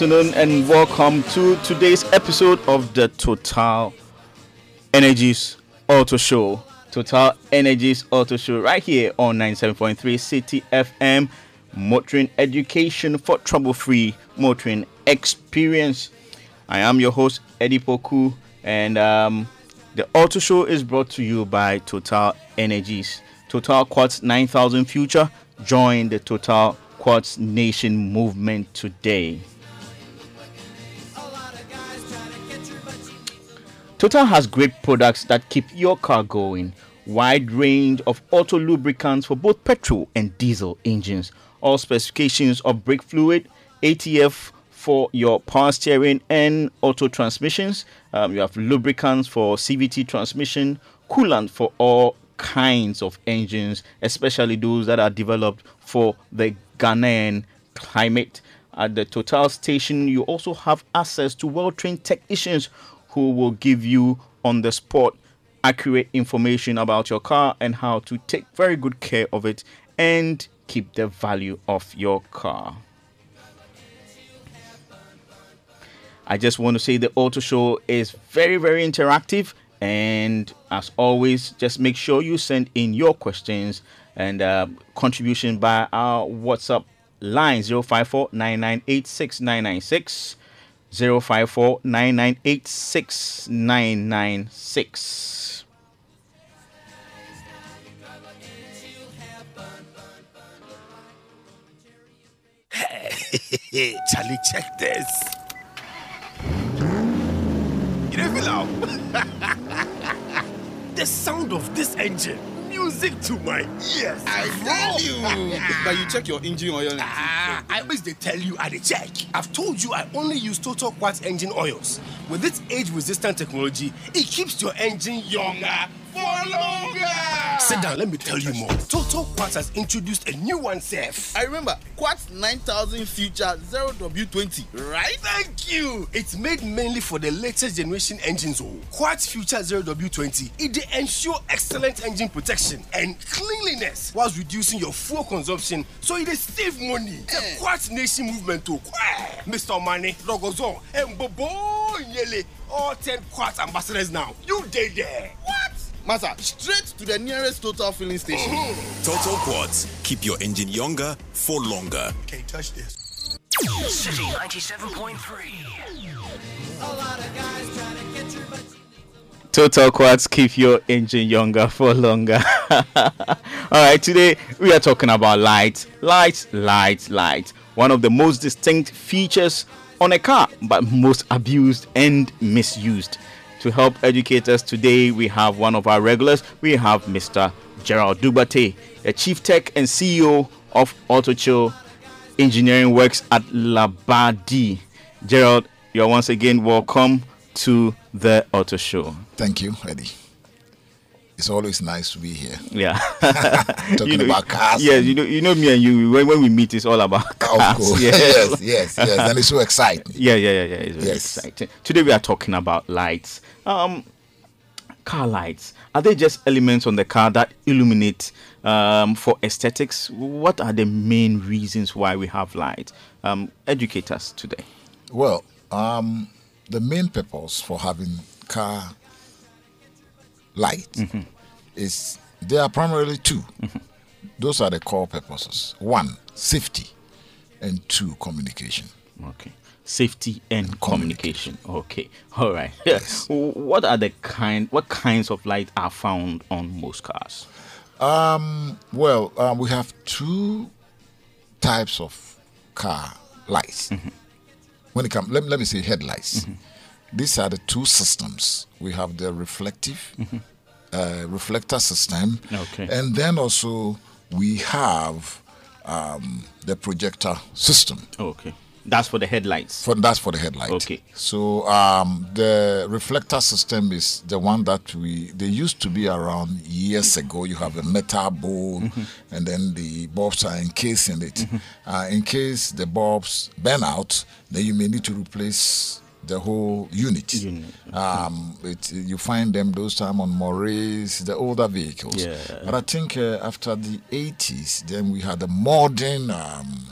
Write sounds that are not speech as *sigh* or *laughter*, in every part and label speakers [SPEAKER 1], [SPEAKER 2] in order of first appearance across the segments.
[SPEAKER 1] afternoon and welcome to today's episode of the Total Energies Auto Show. Total Energies Auto Show right here on 97.3 Citi FM. Motoring education for trouble free motoring experience. I am your host, Eddie Poku, and um, the Auto Show is brought to you by Total Energies. Total Quartz 9000 Future. Join the Total Quartz Nation movement today. Total has great products that keep your car going. Wide range of auto lubricants for both petrol and diesel engines. All specifications of brake fluid, ATF for your power steering and auto transmissions. Um, you have lubricants for CVT transmission, coolant for all kinds of engines, especially those that are developed for the Ghanaian climate. At the Total station, you also have access to well trained technicians who will give you on the spot accurate information about your car and how to take very good care of it and keep the value of your car. I just want to say the auto show is very, very interactive. And as always, just make sure you send in your questions and uh, contribution by our WhatsApp line 054 9986 996. 054
[SPEAKER 2] Hey, *laughs* Charlie, check this. You don't feel out? *laughs* the sound of this engine, music to my ears.
[SPEAKER 3] I tell you. *laughs* but you check your engine oil. and-
[SPEAKER 2] Ah, I always they tell you I dey check. I've told you I only use Total Quartz engine oils. With its age-resistant technology, it keeps your engine younger for longer. Sit down, let me tell you more. Total Quartz has introduced a new one, Seth.
[SPEAKER 3] I remember Quartz 9000 Future 0W20, right?
[SPEAKER 2] Thank you. It's made mainly for the latest generation engines. Oh, Quartz Future 0W20. It dey ensure excellent engine protection and cleanliness whilst reducing your fuel consumption, so it dey save money. The
[SPEAKER 3] Eh.
[SPEAKER 2] Quartz Nation movement oh. Mr. Mane, Rogozon, and Bobo Nyele, all 10 Quartz ambassadors now. You dey there.
[SPEAKER 3] What? Master, straight to the nearest Total filling station. Oh.
[SPEAKER 4] Total Quartz, Keep your engine younger for longer.
[SPEAKER 2] Can't touch this.
[SPEAKER 5] Citi 97.3.
[SPEAKER 1] Total Quartz keep your engine younger for longer. *laughs* All right, today we are talking about lights, lights, lights, lights. One of the most distinct features on a car, but most abused and misused. To help educate us today, we have one of our regulars. We have Mr. Gerald Dubate, the Chief Tech and CEO of AutoChill Engineering Works at Labadi. Gerald, you're once again welcome to the Auto Show.
[SPEAKER 6] Thank you, Eddie. It's always nice to be here.
[SPEAKER 1] Yeah. *laughs*
[SPEAKER 6] Talking about cars.
[SPEAKER 1] Yeah, you know, you know me and you. When, when we meet, it's all about cars. *laughs* Yeah.
[SPEAKER 6] yes, yes, yes. And it's so exciting.
[SPEAKER 1] yeah, yeah, yeah, yeah. It's very
[SPEAKER 6] Yes.
[SPEAKER 1] exciting. Today we are talking about lights. Um, car lights. Are they just elements on the car that illuminate um, for aesthetics? What are the main reasons why we have lights? Um, educate us today.
[SPEAKER 6] Well, um, the main purpose for having car light
[SPEAKER 1] Mm-hmm.
[SPEAKER 6] is there are primarily 2 Those are the core purposes. One, safety, and two, communication.
[SPEAKER 1] Okay. Safety and communication. Okay. All right. *laughs* Yes. what are the kind? What kinds of light are found on most cars?
[SPEAKER 6] Um, well, um, we have two types of car lights. When it comes, let, let me say headlights. These are the two systems. We have the reflective uh, reflector system,
[SPEAKER 1] Okay.
[SPEAKER 6] and then also we have um, the projector system.
[SPEAKER 1] Okay. That's for the headlights.
[SPEAKER 6] For, that's for the headlight.
[SPEAKER 1] Okay.
[SPEAKER 6] So um, the reflector system is the one that we they used to be around years ago. You have a metal bowl,
[SPEAKER 1] Mm-hmm.
[SPEAKER 6] and then the bulbs are encased in it. Uh, in case the bulbs burn out, then you may need to replace the whole unit.
[SPEAKER 1] Unit,
[SPEAKER 6] Um, it, you find them those time on Maurice, the older vehicles.
[SPEAKER 1] Yeah.
[SPEAKER 6] But I think uh, after the 80s, then we had the modern um,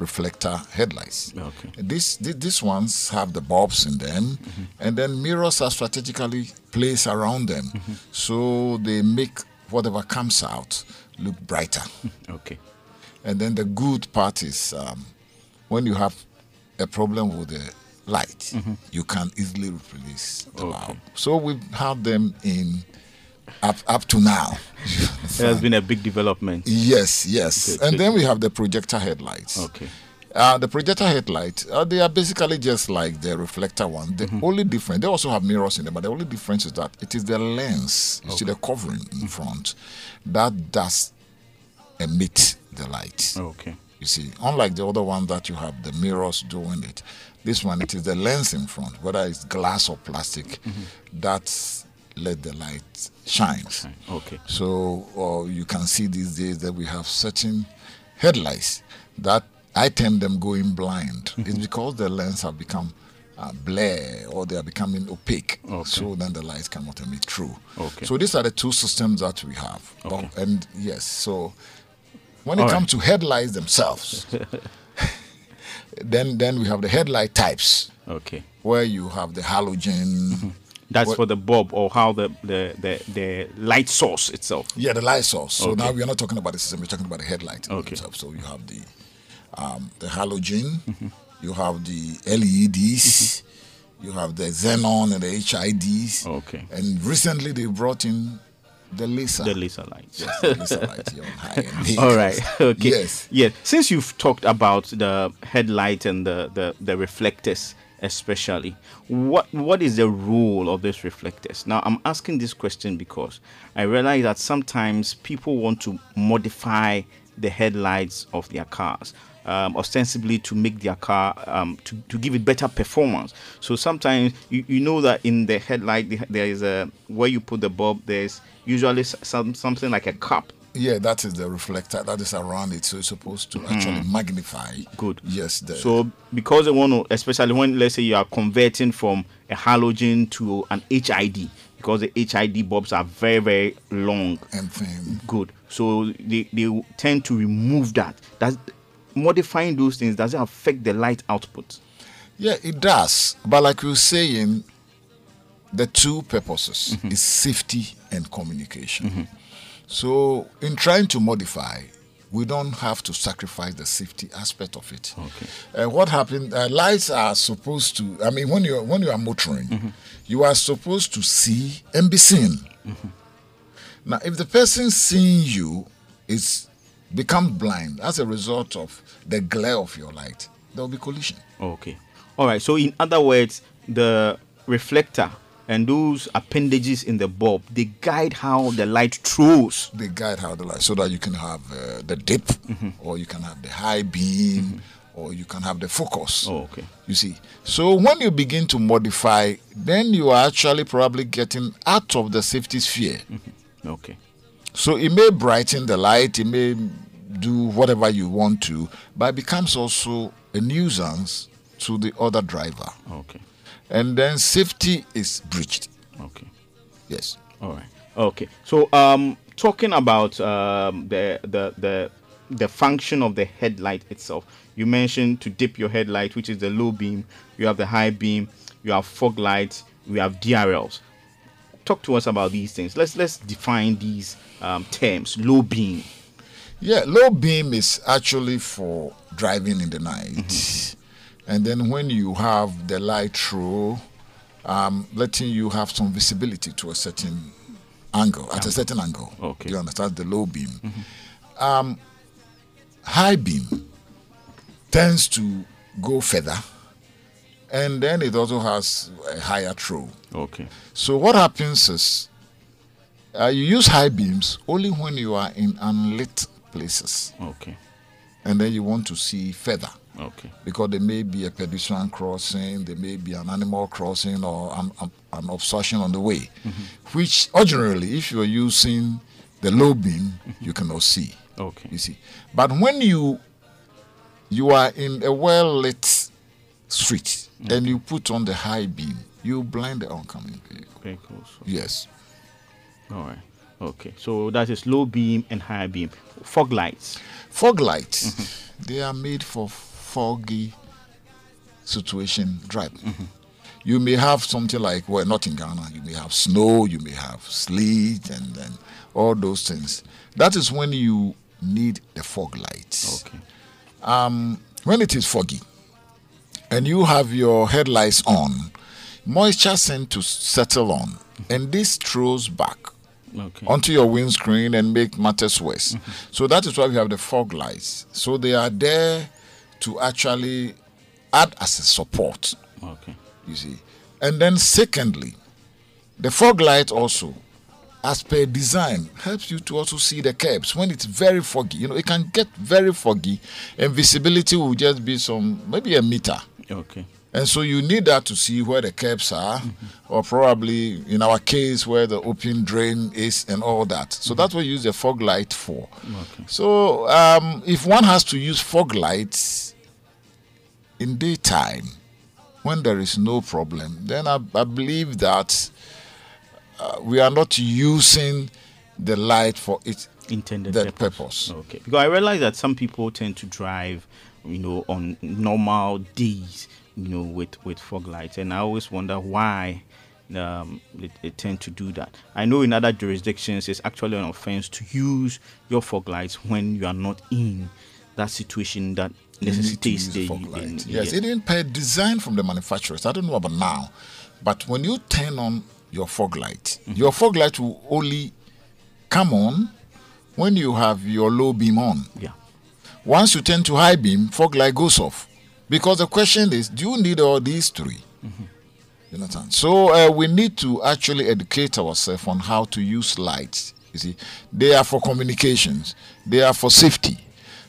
[SPEAKER 6] reflector headlights.
[SPEAKER 1] Okay.
[SPEAKER 6] This, thi- these ones have the bulbs in them, mm-hmm. and then mirrors are strategically placed around them, mm-hmm. so they make whatever comes out look brighter. *laughs*
[SPEAKER 1] Okay.
[SPEAKER 6] And then the good part is um, when you have a problem with the light, mm-hmm. you can easily replace the bulb. So we've had them in up up to now. *laughs*
[SPEAKER 1] There has been a big development.
[SPEAKER 6] yes, yes.
[SPEAKER 1] Good,
[SPEAKER 6] and
[SPEAKER 1] good.
[SPEAKER 6] then we have the projector headlights.
[SPEAKER 1] Okay.
[SPEAKER 6] Uh, the projector headlight, uh, they are basically just like the reflector one. The only difference, they also have mirrors in them, but the only difference is that it is the lens, you see the covering in front, that does emit the light.
[SPEAKER 1] Okay.
[SPEAKER 6] You see, unlike the other one that you have the mirrors doing it, this one it is the lens in front, whether it's glass or plastic, that let the light shine.
[SPEAKER 1] Okay.
[SPEAKER 6] So uh, you can see these days that we have certain headlights that I term them going blind. It's because the lens have become uh, blur or they are becoming opaque.
[SPEAKER 1] Okay.
[SPEAKER 6] So then the lights cannot emit through.
[SPEAKER 1] Okay.
[SPEAKER 6] So these are the two systems that we have. But-
[SPEAKER 1] Okay.
[SPEAKER 6] and yes, so when it
[SPEAKER 1] All
[SPEAKER 6] comes to headlights themselves, *laughs* then then we have the headlight types
[SPEAKER 1] Okay.
[SPEAKER 6] where you have the halogen.
[SPEAKER 1] That's
[SPEAKER 6] What-
[SPEAKER 1] for the bulb or how the, the, the, the light source itself.
[SPEAKER 6] Yeah, the light source. So
[SPEAKER 1] Okay.
[SPEAKER 6] now we are not talking about the system; we're talking about the headlight
[SPEAKER 1] Okay.
[SPEAKER 6] itself. So you have the um, the halogen, you have the LEDs, you have the xenon and the HIDs.
[SPEAKER 1] Okay.
[SPEAKER 6] And recently they brought in the laser.
[SPEAKER 1] The laser lights.
[SPEAKER 6] Yes, the laser *laughs* light here on high end.
[SPEAKER 1] All right. *laughs* Okay.
[SPEAKER 6] Yes.
[SPEAKER 1] Yeah. Since you've talked about the headlight and the, the, the reflectors, especially, what what is the role of these reflectors? Now, I'm asking this question because I realize that sometimes people want to modify the headlights of their cars. Um, ostensibly to make their car um, to, to give it better performance. So sometimes you, you know that in the headlight there is a where you put the bulb. There's usually some something like a cup
[SPEAKER 6] Yeah, that is the reflector that is around it. So it's supposed to actually magnify.
[SPEAKER 1] Hmm. Good.
[SPEAKER 6] Yes. The,
[SPEAKER 1] So because they want to, especially when let's say you are converting from a halogen to an HID, because the HID bulbs are very very long.
[SPEAKER 6] and thin.
[SPEAKER 1] Good. So they, they tend to remove that. Does modifying those things does it affect the light output?
[SPEAKER 6] Yeah, it does. But like you were saying, the two purposes is safety and communication. So in trying to modify, we don't have to sacrifice the safety aspect of it.
[SPEAKER 1] Okay.
[SPEAKER 6] Uh, what happened? Uh, lights are supposed to. I mean, when you when you are motoring, you are supposed to see and be seen. Now, if the person seeing you is become blind as a result of the glare of your light, there will be collision.
[SPEAKER 1] Okay. All right. So in other words, the reflector and those appendages in the bulb they guide how the light throws.
[SPEAKER 6] they guide how the light so that you can have uh, the dip
[SPEAKER 1] Mm-hmm.
[SPEAKER 6] or you can have the high beam or you can have the focus
[SPEAKER 1] Oh, okay.
[SPEAKER 6] you see so when you begin to modify then you are actually probably getting out of the safety sphere
[SPEAKER 1] Okay.
[SPEAKER 6] so it may brighten the light it may do whatever you want to but it becomes also a nuisance to the other driver
[SPEAKER 1] Okay.
[SPEAKER 6] And then safety is breached
[SPEAKER 1] Okay.
[SPEAKER 6] yes
[SPEAKER 1] All right. Okay. So, um, talking about um, the the the the function of the headlight itself, you mentioned to dip your headlight, which is the low beam. You have the high beam. You have fog lights. We have DRLs. Talk to us about these things. Let's let's define these um, terms. Low beam.
[SPEAKER 6] Yeah, low beam is actually for driving in the night. And then when you have the light through, um, letting you have some visibility to a certain angle, at a certain angle.
[SPEAKER 1] Okay.
[SPEAKER 6] Do you understand? The low beam. Um, high beam tends to go further. And then it also has a higher throw.
[SPEAKER 1] Okay.
[SPEAKER 6] So what happens is uh, you use high beams only when you are in unlit places
[SPEAKER 1] Okay.
[SPEAKER 6] and then you want to see further.
[SPEAKER 1] Okay.
[SPEAKER 6] because there may be a pedestrian crossing, there may be an animal crossing, or an, an, an obstruction on the way, mm-hmm. which ordinarily, if you are using the low beam, mm-hmm. you cannot see.
[SPEAKER 1] Okay.
[SPEAKER 6] You see, but when you you are in a well lit street and you put on the high beam, you blind the oncoming vehicle.
[SPEAKER 1] Vehicles.
[SPEAKER 6] Yes.
[SPEAKER 1] All right. Okay. So that is low beam and high beam. Fog lights.
[SPEAKER 6] Fog lights, mm-hmm. they are made for foggy situation driving. You may have something like, well, not in Ghana, you may have snow, you may have sleet, and then all those things. That is when you need the fog lights.
[SPEAKER 1] Okay.
[SPEAKER 6] Um, When it is foggy and you have your headlights on, moisture tends to settle on, and this throws back
[SPEAKER 1] Okay.
[SPEAKER 6] onto your windscreen and make matters worse. So that is why we have the fog lights. So they are there to actually add as a support,
[SPEAKER 1] Okay.
[SPEAKER 6] you see. And then secondly, the fog light also, as per design, helps you to also see the curbs when it's very foggy. You know, it can get very foggy and visibility will just be some maybe a meter.
[SPEAKER 1] Okay.
[SPEAKER 6] And so you need that to see where the curbs are, or probably in our case where the open drain is and all that. So that's what you use the fog light for.
[SPEAKER 1] Okay.
[SPEAKER 6] So um, if one has to use fog lights in daytime when there is no problem, then I, I believe that uh, we are not using the light for its
[SPEAKER 1] Intended purpose.
[SPEAKER 6] purpose.
[SPEAKER 1] Okay. Because I realize that some people tend to drive, you know, on normal days, you know, with with fog lights, and I always wonder why. Um, they, they tend to do that. I know in other jurisdictions it's actually an offense to use your fog lights when you are not in that situation that
[SPEAKER 6] You need to
[SPEAKER 1] necessitates
[SPEAKER 6] use
[SPEAKER 1] the
[SPEAKER 6] fog light.
[SPEAKER 1] the-
[SPEAKER 6] Yes,
[SPEAKER 1] yeah.
[SPEAKER 6] it even per design from the manufacturers. I don't know about now, but when you turn on your fog light,
[SPEAKER 1] Mm-hmm.
[SPEAKER 6] your fog light will only come on when you have your low beam on.
[SPEAKER 1] yeah.
[SPEAKER 6] Once you turn to high beam, fog light goes off. Because the question is, do you need all these 3 You understand? So uh, we need to actually educate ourselves on how to use lights. You see, they are for communications, they are for safety.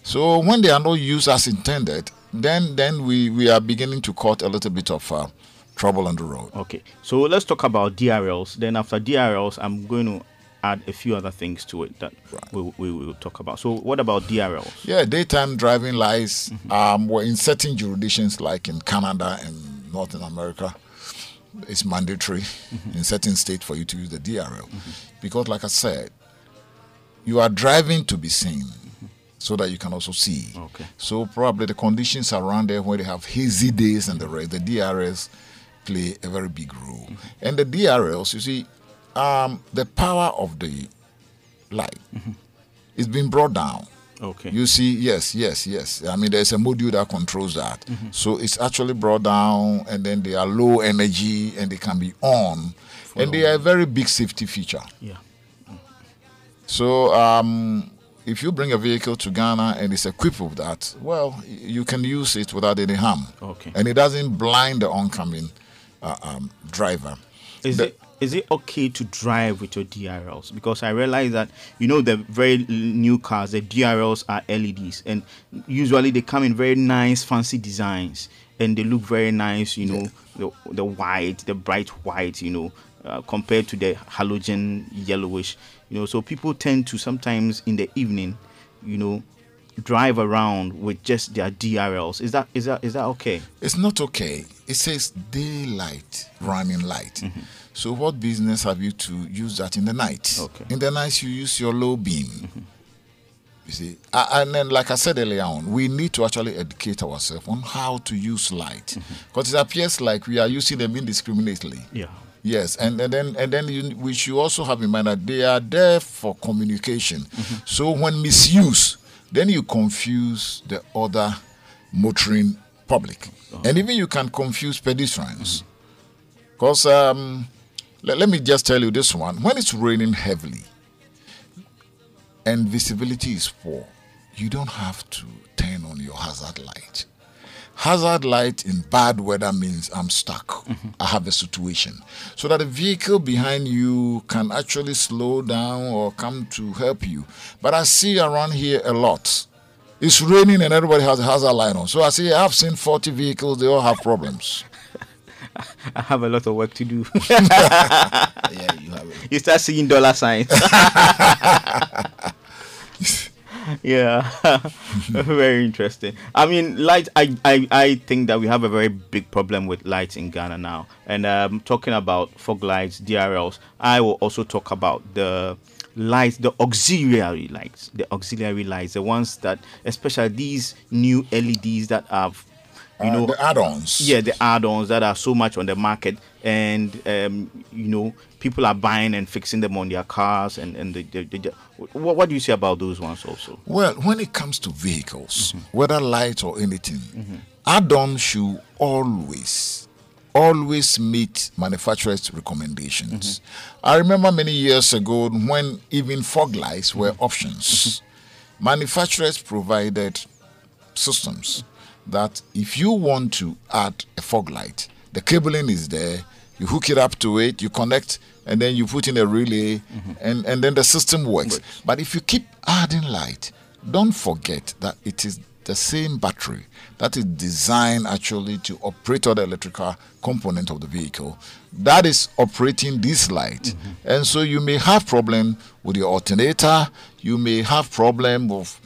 [SPEAKER 6] So when they are not used as intended, then then we, we are beginning to cause a little bit of uh, trouble on the road.
[SPEAKER 1] Okay, so let's talk about DRLs. Then after DRLs, I'm going to add a few other things to it that we, we will talk about. So what about DRLs?
[SPEAKER 6] Yeah, daytime driving lights um, were in certain jurisdictions like in Canada and Northern America. It's mandatory in certain states for you to use the DRL. Because, like I said, you are driving to be seen so that you can also see.
[SPEAKER 1] Okay.
[SPEAKER 6] So, probably the conditions around there where they have hazy days and the rest, the DRLs play a very big role. And the DRLs, you see, um, the power of the light is being brought down.
[SPEAKER 1] Okay.
[SPEAKER 6] You see, yes, yes, yes. I mean, there's a module that controls that. So it's actually brought down, and then they are low energy and they can be on. and they are a very big safety feature.
[SPEAKER 1] yeah.
[SPEAKER 6] So um, if you bring a vehicle to Ghana and it's equipped with that, well, you can use it without any harm.
[SPEAKER 1] Okay.
[SPEAKER 6] And it doesn't blind the oncoming uh, um, driver.
[SPEAKER 1] Is
[SPEAKER 6] The-
[SPEAKER 1] it is it okay to drive with your DRLs? Because I realize that you know the very new cars, the DRLs are LEDs, and usually they come in very nice, fancy designs, and they look very nice. You know, the the white, the bright white. You know, uh, compared to the halogen yellowish. You know, so people tend to sometimes in the evening, you know, drive around with just their DRLs. Is that is that is that okay?
[SPEAKER 6] It's not okay. It says daylight, running light.
[SPEAKER 1] Mm-hmm.
[SPEAKER 6] So what business have you to use that in the night?
[SPEAKER 1] Okay.
[SPEAKER 6] In the night, you use your low beam. You see, and then like I said earlier on, we need to actually educate ourselves on how to use light, because it appears like we are using them indiscriminately.
[SPEAKER 1] Yeah.
[SPEAKER 6] Yes, and, and then and then you, we should also have in mind that they are there for communication. So when misused, then you confuse the other motoring public, and even you can confuse pedestrians. Because um, let, let me just tell you this one: when it's raining heavily and visibility is poor, you don't have to turn on your hazard light. Hazard light in bad weather means I'm stuck. I have a situation. So that the vehicle behind you can actually slow down or come to help you. But I see around here a lot It's raining and everybody has a hazard light on. So I see I've seen 40 vehicles, they all have problems. *laughs*
[SPEAKER 1] I have a lot of work to do. *laughs*
[SPEAKER 6] yeah, you have it.
[SPEAKER 1] you start seeing dollar signs. *laughs* yeah, *laughs* very interesting. I mean, light. I, I I think that we have a very big problem with lights in Ghana now. And um, talking about fog lights, DRLs, I will also talk about the lights, the auxiliary lights, the auxiliary lights, the ones that, especially these new LEDs that have you
[SPEAKER 6] Uh,
[SPEAKER 1] know
[SPEAKER 6] the add-ons.
[SPEAKER 1] yeah the add-ons that are so much on the market and um, you know people are buying and fixing them on their cars and and the, the, the, what, what do you say about those ones also?
[SPEAKER 6] Well, when it comes to vehicles, mm-hmm. whether light or anything, mm-hmm. add-on should always, always meet manufacturer's recommendations. Mm-hmm. I remember many years ago when even fog lights were options. Manufacturers provided systems that if you want to add a fog light, the cabling is there, you hook it up to it, you connect, and then you put in a relay, mm-hmm. and, and then the system works. But if you keep adding light, don't forget that it is the same battery that is designed actually to operate all the electrical component of the vehicle that is operating this light. Mm-hmm. And so you may have problem with your alternator. You may have problem with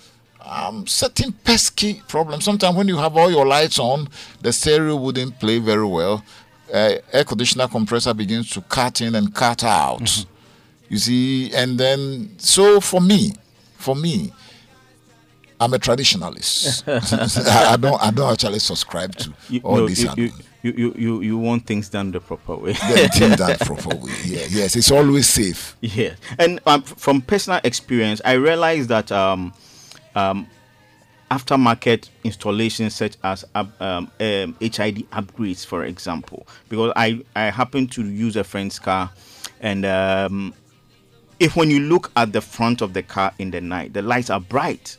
[SPEAKER 6] um, certain pesky problems. Sometimes when you have all your lights on, the stereo wouldn't play very well. Uh, air conditioner compressor begins to cut in and cut out. You see, and then so for me, for me, I'm a traditionalist. *laughs* *laughs* I, don't, I don't actually subscribe to
[SPEAKER 1] you,
[SPEAKER 6] all
[SPEAKER 1] no,
[SPEAKER 6] this.
[SPEAKER 1] you, you, you, you, you, want things done the proper way
[SPEAKER 6] the thing that *laughs* proper way. Yeah, yes, it's always safe.
[SPEAKER 1] Yeah, and um, from personal experience, I realized that um, um, aftermarket installations such as um, um, HID upgrades, for example, because I I happen to use a friend's car, and um, if when you look at the front of the car in the night, the lights are bright,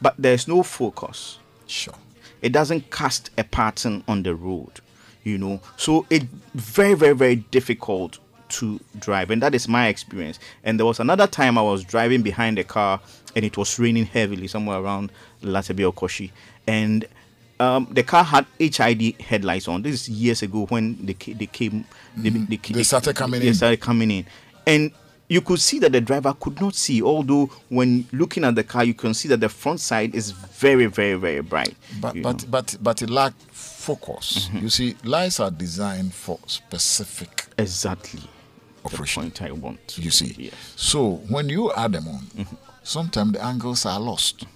[SPEAKER 1] but there's no focus.
[SPEAKER 6] Sure.
[SPEAKER 1] it doesn't cast a pattern on the road you know. So it very very very difficult to drive and that is my experience and there was another time i was driving behind a car and it was raining heavily somewhere around Latebiokorshie and um, the car had HID headlights on. This is years ago when they, they came. They, they, ca-
[SPEAKER 6] They started coming
[SPEAKER 1] they
[SPEAKER 6] in.
[SPEAKER 1] started coming in, and you could see that the driver could not see. Although when looking at the car, you can see that the front side is very, very, very bright.
[SPEAKER 6] But but
[SPEAKER 1] know.
[SPEAKER 6] but but it lacked focus. You see, lights are designed for specific
[SPEAKER 1] exactly
[SPEAKER 6] operation.
[SPEAKER 1] the point I want.
[SPEAKER 6] You see.
[SPEAKER 1] Yes.
[SPEAKER 6] So when you add them on, sometimes the angles are lost.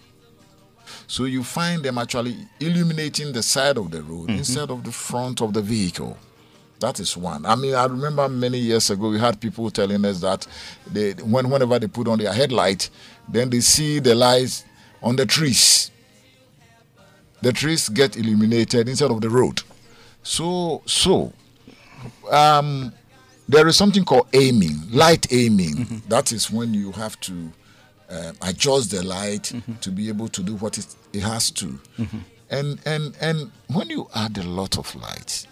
[SPEAKER 6] So you find them actually illuminating the side of the road instead of the front of the vehicle. That is one. I mean, I remember many years ago we had people telling us that they, when whenever they put on their headlight, then they see the lights on the trees. The trees get illuminated instead of the road. So so um, there is something called aiming, light aiming. That is when you have to uh, adjust the light to be able to do what it, it has to. And and and when you add a lot of light,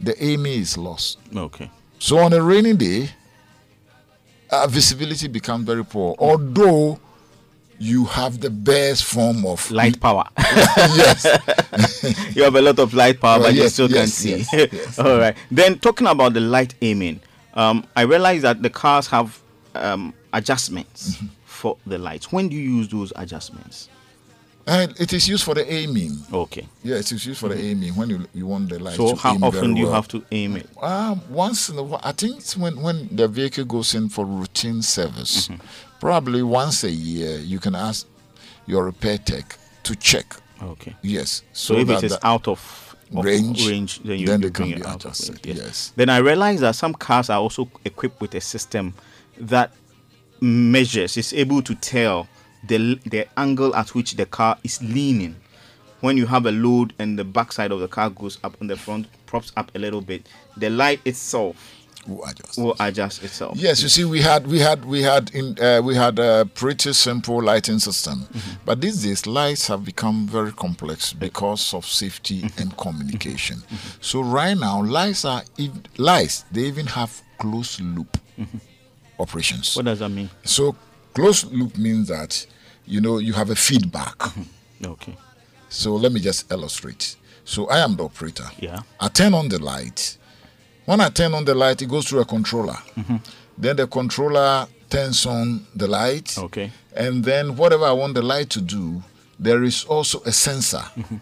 [SPEAKER 6] the aiming is lost.
[SPEAKER 1] Okay.
[SPEAKER 6] So on a rainy day, uh, visibility becomes very poor. Although you have the best form of
[SPEAKER 1] Light power. *laughs*
[SPEAKER 6] yes, *laughs*
[SPEAKER 1] you have a lot of light power,
[SPEAKER 6] Well,
[SPEAKER 1] but you
[SPEAKER 6] yes,
[SPEAKER 1] still can't
[SPEAKER 6] yes,
[SPEAKER 1] see.
[SPEAKER 6] yes, *laughs* yes.
[SPEAKER 1] All right. Then talking about the light aiming, um, I realize that the cars have um, adjustments
[SPEAKER 6] Mm-hmm.
[SPEAKER 1] for the lights. When do you use those adjustments?
[SPEAKER 6] and it is used for the aiming.
[SPEAKER 1] Okay.
[SPEAKER 6] Yes, it's used for the aiming when you you want the light.
[SPEAKER 1] So
[SPEAKER 6] to
[SPEAKER 1] how often do you
[SPEAKER 6] well.
[SPEAKER 1] have to aim it?
[SPEAKER 6] Um, once in a while, I think it's when when the vehicle goes in for routine service,
[SPEAKER 1] Mm-hmm.
[SPEAKER 6] Probably once a year, you can ask your repair tech to check.
[SPEAKER 1] Okay.
[SPEAKER 6] Yes.
[SPEAKER 1] So, if it is out of, of
[SPEAKER 6] range,
[SPEAKER 1] range, then you,
[SPEAKER 6] then
[SPEAKER 1] you
[SPEAKER 6] they can
[SPEAKER 1] bring
[SPEAKER 6] be
[SPEAKER 1] it out
[SPEAKER 6] adjusted,
[SPEAKER 1] of range.
[SPEAKER 6] yes.
[SPEAKER 1] Then I realize that some cars are also equipped with a system that measures, is able to tell the the angle at which the car is leaning. When you have a load and the backside of the car goes up and the front props up a little bit, the light itself
[SPEAKER 6] Who adjust.
[SPEAKER 1] will adjust itself.
[SPEAKER 6] Yes, you see, we had we had we had in uh, we had a pretty simple lighting system,
[SPEAKER 1] Mm-hmm.
[SPEAKER 6] but these days lights have become very complex because of safety
[SPEAKER 1] Mm-hmm.
[SPEAKER 6] and communication. So right now, lights are ev- lights. They even have closed loop operations.
[SPEAKER 1] Mm-hmm. What does that mean?
[SPEAKER 6] So closed loop means that you know you have a feedback.
[SPEAKER 1] Okay.
[SPEAKER 6] So let me just illustrate. So I am the operator.
[SPEAKER 1] Yeah.
[SPEAKER 6] I turn on the light. When I turn on the light, it goes through a controller.
[SPEAKER 1] Mm-hmm.
[SPEAKER 6] Then the controller turns on the light.
[SPEAKER 1] Okay.
[SPEAKER 6] And then whatever I want the light to do, there is also a sensor.
[SPEAKER 1] Mm-hmm.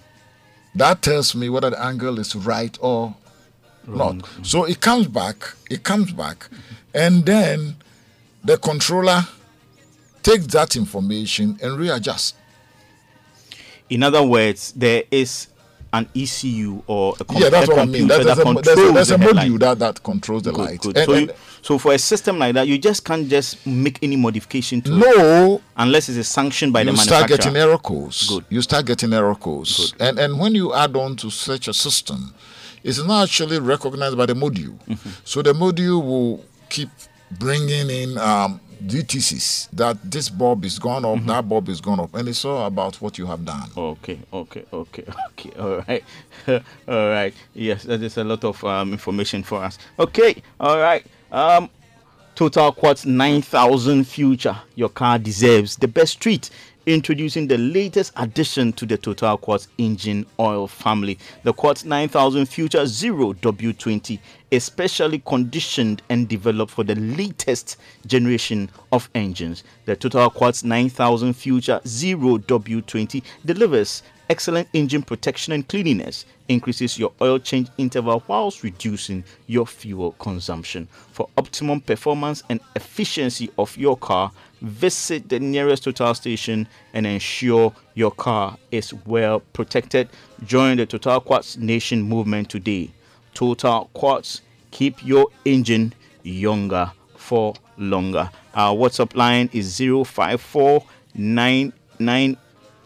[SPEAKER 6] That tells me whether the angle is right or not. So it comes back, it comes back, and then the controller takes that information and readjusts.
[SPEAKER 1] In other words, there is an ECU or a, com-
[SPEAKER 6] yeah, that's
[SPEAKER 1] a
[SPEAKER 6] what I mean.
[SPEAKER 1] computer
[SPEAKER 6] That, a, a,
[SPEAKER 1] controls
[SPEAKER 6] there's a
[SPEAKER 1] the headlight.
[SPEAKER 6] module that, that controls the
[SPEAKER 1] Good,
[SPEAKER 6] light.
[SPEAKER 1] good.
[SPEAKER 6] And-
[SPEAKER 1] so,
[SPEAKER 6] and-
[SPEAKER 1] you, so for a system like that, you just can't just make any modification to it
[SPEAKER 6] no,
[SPEAKER 1] unless it's sanctioned by the manufacturer.
[SPEAKER 6] you start getting error codes.
[SPEAKER 1] Good.
[SPEAKER 6] You start getting error codes. And and when you add on to such a system, it's not actually recognized by the module.
[SPEAKER 1] Mm-hmm.
[SPEAKER 6] So the module will keep bringing in um, DTCs that this bulb is gone
[SPEAKER 1] Mm-hmm.
[SPEAKER 6] up, that bulb is gone up, and it's all about what you have done.
[SPEAKER 1] Okay, okay, okay, *laughs* okay. All right, *laughs* all right. Yes, that is a lot of um, information for us. Okay, all right. Um, Total Quartz 9000 Future. Your car deserves the best treat. Introducing the latest addition to the Total Quartz engine oil family. The Quartz 9000 Future Zero W20 is specially conditioned and developed for the latest generation of engines. The Total Quartz 9000 Future Zero W20 delivers excellent engine protection and cleanliness, increases your oil change interval whilst reducing your fuel consumption. For optimum performance and efficiency of your car, visit the nearest Total station and ensure your car is well protected. Join the Total Quartz Nation movement today. Total Quartz, keep your engine younger for longer. Our WhatsApp line is 054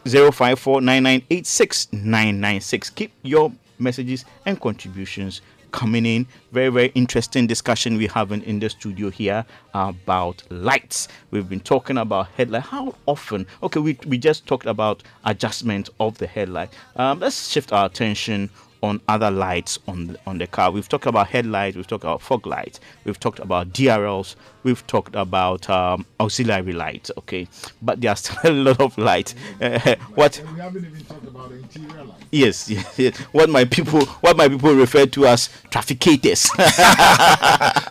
[SPEAKER 1] 0549986 Keep your messages and contributions coming in. Very, very interesting discussion we're having in the studio here about lights. We've been talking about headlight. How often? Okay, we, we just talked about adjustment of the headlight. Um, let's shift our attention on other lights on the, on the car. We've talked about headlights, we've talked about fog lights, we've talked about DRLs, we've talked about um, auxiliary lights. Okay, but there's still *laughs* a lot of light. Uh, *laughs* what?
[SPEAKER 6] we haven't even talked about the interior light.
[SPEAKER 1] Yes, *laughs* yes, yes. What my people, what my people refer to as trafficators.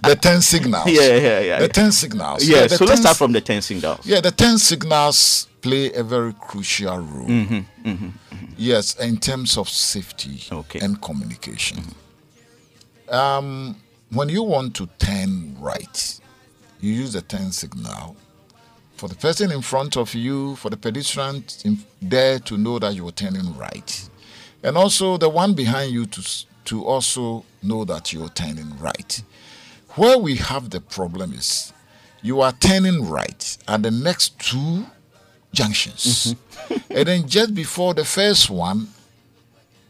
[SPEAKER 6] The 10 signals.
[SPEAKER 1] Yeah, yeah, yeah,
[SPEAKER 6] The
[SPEAKER 1] yeah.
[SPEAKER 6] 10 signals.
[SPEAKER 1] yeah.
[SPEAKER 6] the
[SPEAKER 1] So let's start from the ten signals.
[SPEAKER 6] Yeah, the 10 signals play a very crucial role. Mm-hmm, mm-hmm, mm-hmm. Yes, in terms of safety
[SPEAKER 1] Okay.
[SPEAKER 6] and communication. Um, when you want to turn right, you use the 10 signal for the person in front of you, for the pedestrian in, there to know that you're turning right, and also the one behind you to to also know that you're turning right. Where we have the problem is you are turning right at the next two junctions, mm-hmm. and then just before the first one,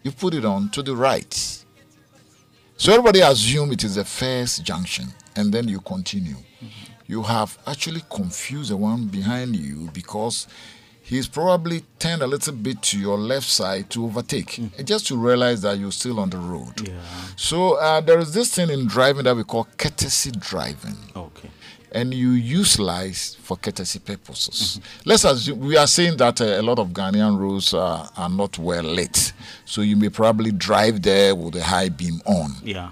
[SPEAKER 6] you put it on to the right. So everybody assume it is the first junction, and then you continue. Mm-hmm. You have actually confused the one behind you because he's probably turned a little bit to your left side to overtake, mm-hmm. and just to realize that you're still on the road. So uh, there is this thing in driving that we call courtesy driving
[SPEAKER 1] Okay.
[SPEAKER 6] And you use lies for courtesy purposes. Let's assume we are saying that uh, a lot of Ghanaian roads are, are not well lit, so you may probably drive there with a high beam on.
[SPEAKER 1] Yeah.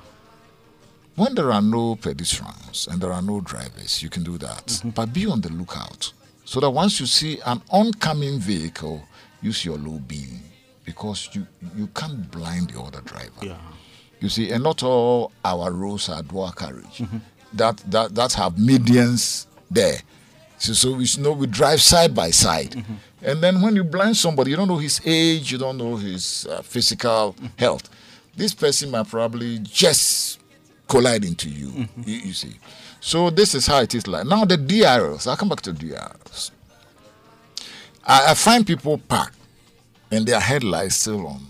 [SPEAKER 6] When there are no pedestrians and there are no drivers, you can do that. But be on the lookout so that once you see an oncoming vehicle, use your low beam because you you can't blind the other driver.
[SPEAKER 1] Yeah.
[SPEAKER 6] You see, and not all our roads are dual carriage. That that that have medians there. So, so we know we drive side by side, mm-hmm. and then when you blind somebody, you don't know his age, you don't know his uh, physical mm-hmm. health. This person might probably just collide into you, mm-hmm. you. You see. So this is how it is like now. The DRLs. I'll come back to DRLs. I, I find people park and their headlights still on.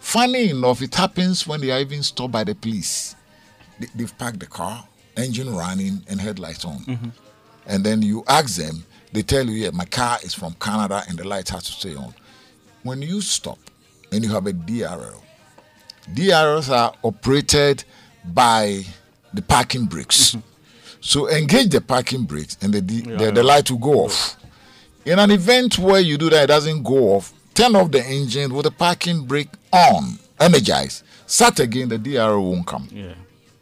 [SPEAKER 6] Funny enough, it happens when they are even stopped by the police. They, they've parked the car, engine running, and headlights on. Mm-hmm. And then you ask them, they tell you, yeah, my car is from Canada and the lights have to stay on. When you stop and you have a DRL, DRLs are operated by the parking brakes. Mm-hmm. So engage the parking brakes and the, D, the, the light will go off. In an event where you do that, it doesn't go off, turn off the engine with the parking brake on, energize. start again, the DRL won't come.
[SPEAKER 1] Yeah.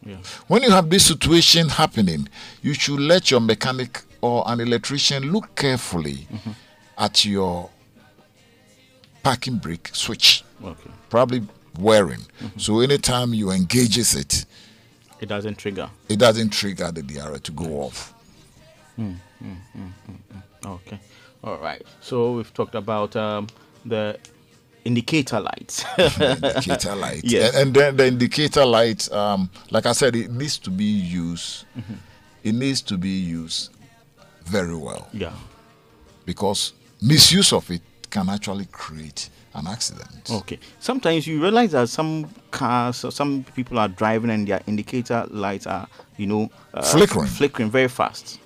[SPEAKER 1] Yeah.
[SPEAKER 6] When you have this situation happening, you should let your mechanic or an electrician look carefully mm-hmm. at your parking brake switch,
[SPEAKER 1] Okay.
[SPEAKER 6] probably wearing. Mm-hmm. So anytime you engages it,
[SPEAKER 1] It doesn't trigger.
[SPEAKER 6] it doesn't trigger the DRL to go mm. off.
[SPEAKER 1] Mm, mm, okay. All right. So we've talked about um, the indicator lights. *laughs*
[SPEAKER 6] indicator light.
[SPEAKER 1] Yes.
[SPEAKER 6] And, and then the indicator light, um, like I said, it needs to be used. It needs to be used very well
[SPEAKER 1] yeah.
[SPEAKER 6] because misuse of it can actually create an accident.
[SPEAKER 1] Okay. Sometimes you realize that some cars, or some people are driving and their indicator lights are, you know, uh,
[SPEAKER 6] Flickering.
[SPEAKER 1] flickering very fast.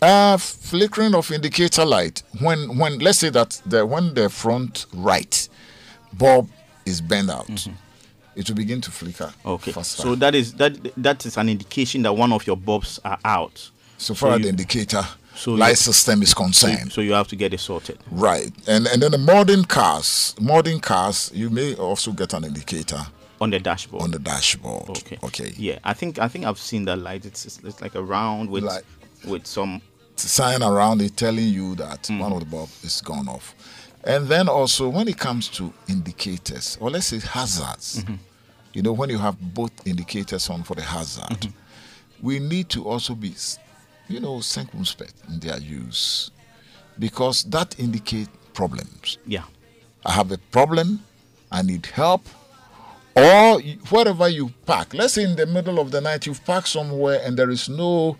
[SPEAKER 6] Uh, flickering of indicator light when when let's say that the when the front right bulb is bent out, it will begin to flicker.
[SPEAKER 1] Mm-hmm. Okay.
[SPEAKER 6] faster.
[SPEAKER 1] So that is that that is an indication that one of your bulbs are out.
[SPEAKER 6] so far
[SPEAKER 1] so you-
[SPEAKER 6] the indicator
[SPEAKER 1] so
[SPEAKER 6] light
[SPEAKER 1] you-
[SPEAKER 6] system is concerned.
[SPEAKER 1] so you have to get it sorted.
[SPEAKER 6] Right, and and then the modern cars, modern cars, you may also get an indicator
[SPEAKER 1] On the dashboard.
[SPEAKER 6] on the dashboard.
[SPEAKER 1] Okay.
[SPEAKER 6] okay.
[SPEAKER 1] Yeah, I think I think I've seen that light. It's it's, it's like a round with
[SPEAKER 6] Like-
[SPEAKER 1] with some.
[SPEAKER 6] Sign around it telling you that
[SPEAKER 1] Mm.
[SPEAKER 6] one of the bulb is gone off, and then also when it comes to indicators, or let's say hazards,
[SPEAKER 1] Mm-hmm.
[SPEAKER 6] you know, when you have both indicators on for the hazard,
[SPEAKER 1] Mm-hmm.
[SPEAKER 6] we need to also be, you know, circumspect in their use, because that indicate problems.
[SPEAKER 1] Yeah.
[SPEAKER 6] I have a problem, I need help, or wherever you park. Let's say in the middle of the night you've parked somewhere and there is no